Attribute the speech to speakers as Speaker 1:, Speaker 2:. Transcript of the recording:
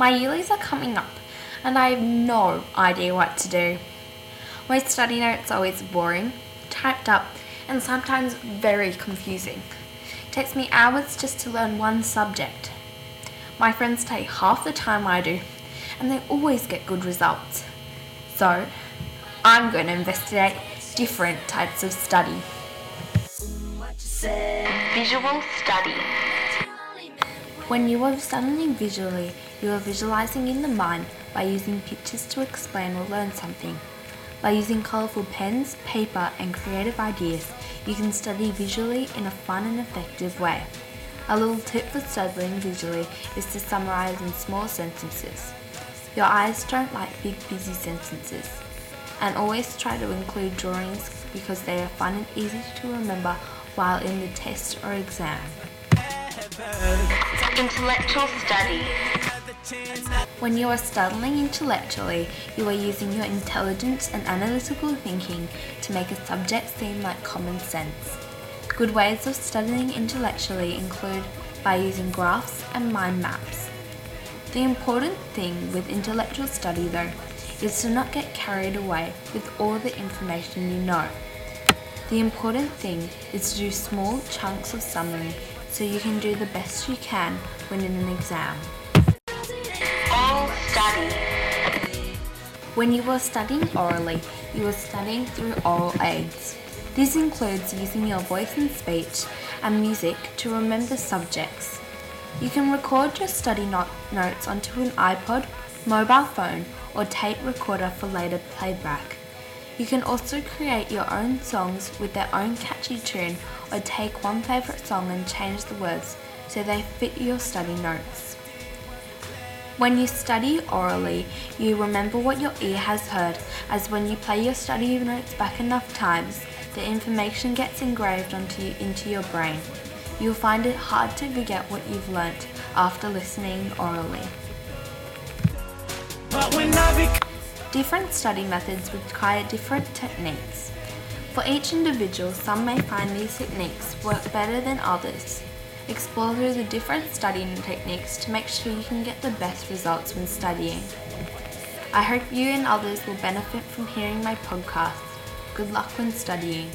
Speaker 1: My yearlies are coming up and I have no idea what to do. My study notes are always boring, typed up, and sometimes very confusing. It takes me hours just to learn one subject. My friends take half the time I do, and they always get good results. So, I'm going to investigate different types of study. Visual study. When you are studying visually, you are visualizing in the mind by using pictures to explain or learn something. By using colourful pens, paper, and creative ideas, you can study visually in a fun and effective way. A little tip for studying visually is to summarise in small sentences. Your eyes don't like big, busy sentences. And always try to include drawings because they are fun and easy to remember while in the test or exam. Intellectual study. When you are studying intellectually, you are using your intelligence and analytical thinking to make a subject seem like common sense. Good ways of studying intellectually include by using graphs and mind maps. The important thing with intellectual study, though, is to not get carried away with all the information you know. The important thing is to do small chunks of summary so you can do the best you can when in an exam. Study. When you are studying orally, you are studying through oral aids. This includes using your voice and speech and music to remember subjects. You can record your study not- notes onto an iPod, mobile phone, or tape recorder for later playback. You can also create your own songs with their own catchy tune or take one favourite song and change the words so they fit your study notes. When you study orally, you remember what your ear has heard, as when you play your study notes back enough times, the information gets engraved onto you, into your brain. You'll find it hard to forget what you've learnt after listening orally. Different study methods require different techniques. For each individual, some may find these techniques work better than others. Explore through the different studying techniques to make sure you can get the best results when studying. I hope you and others will benefit from hearing my podcast. Good luck when studying.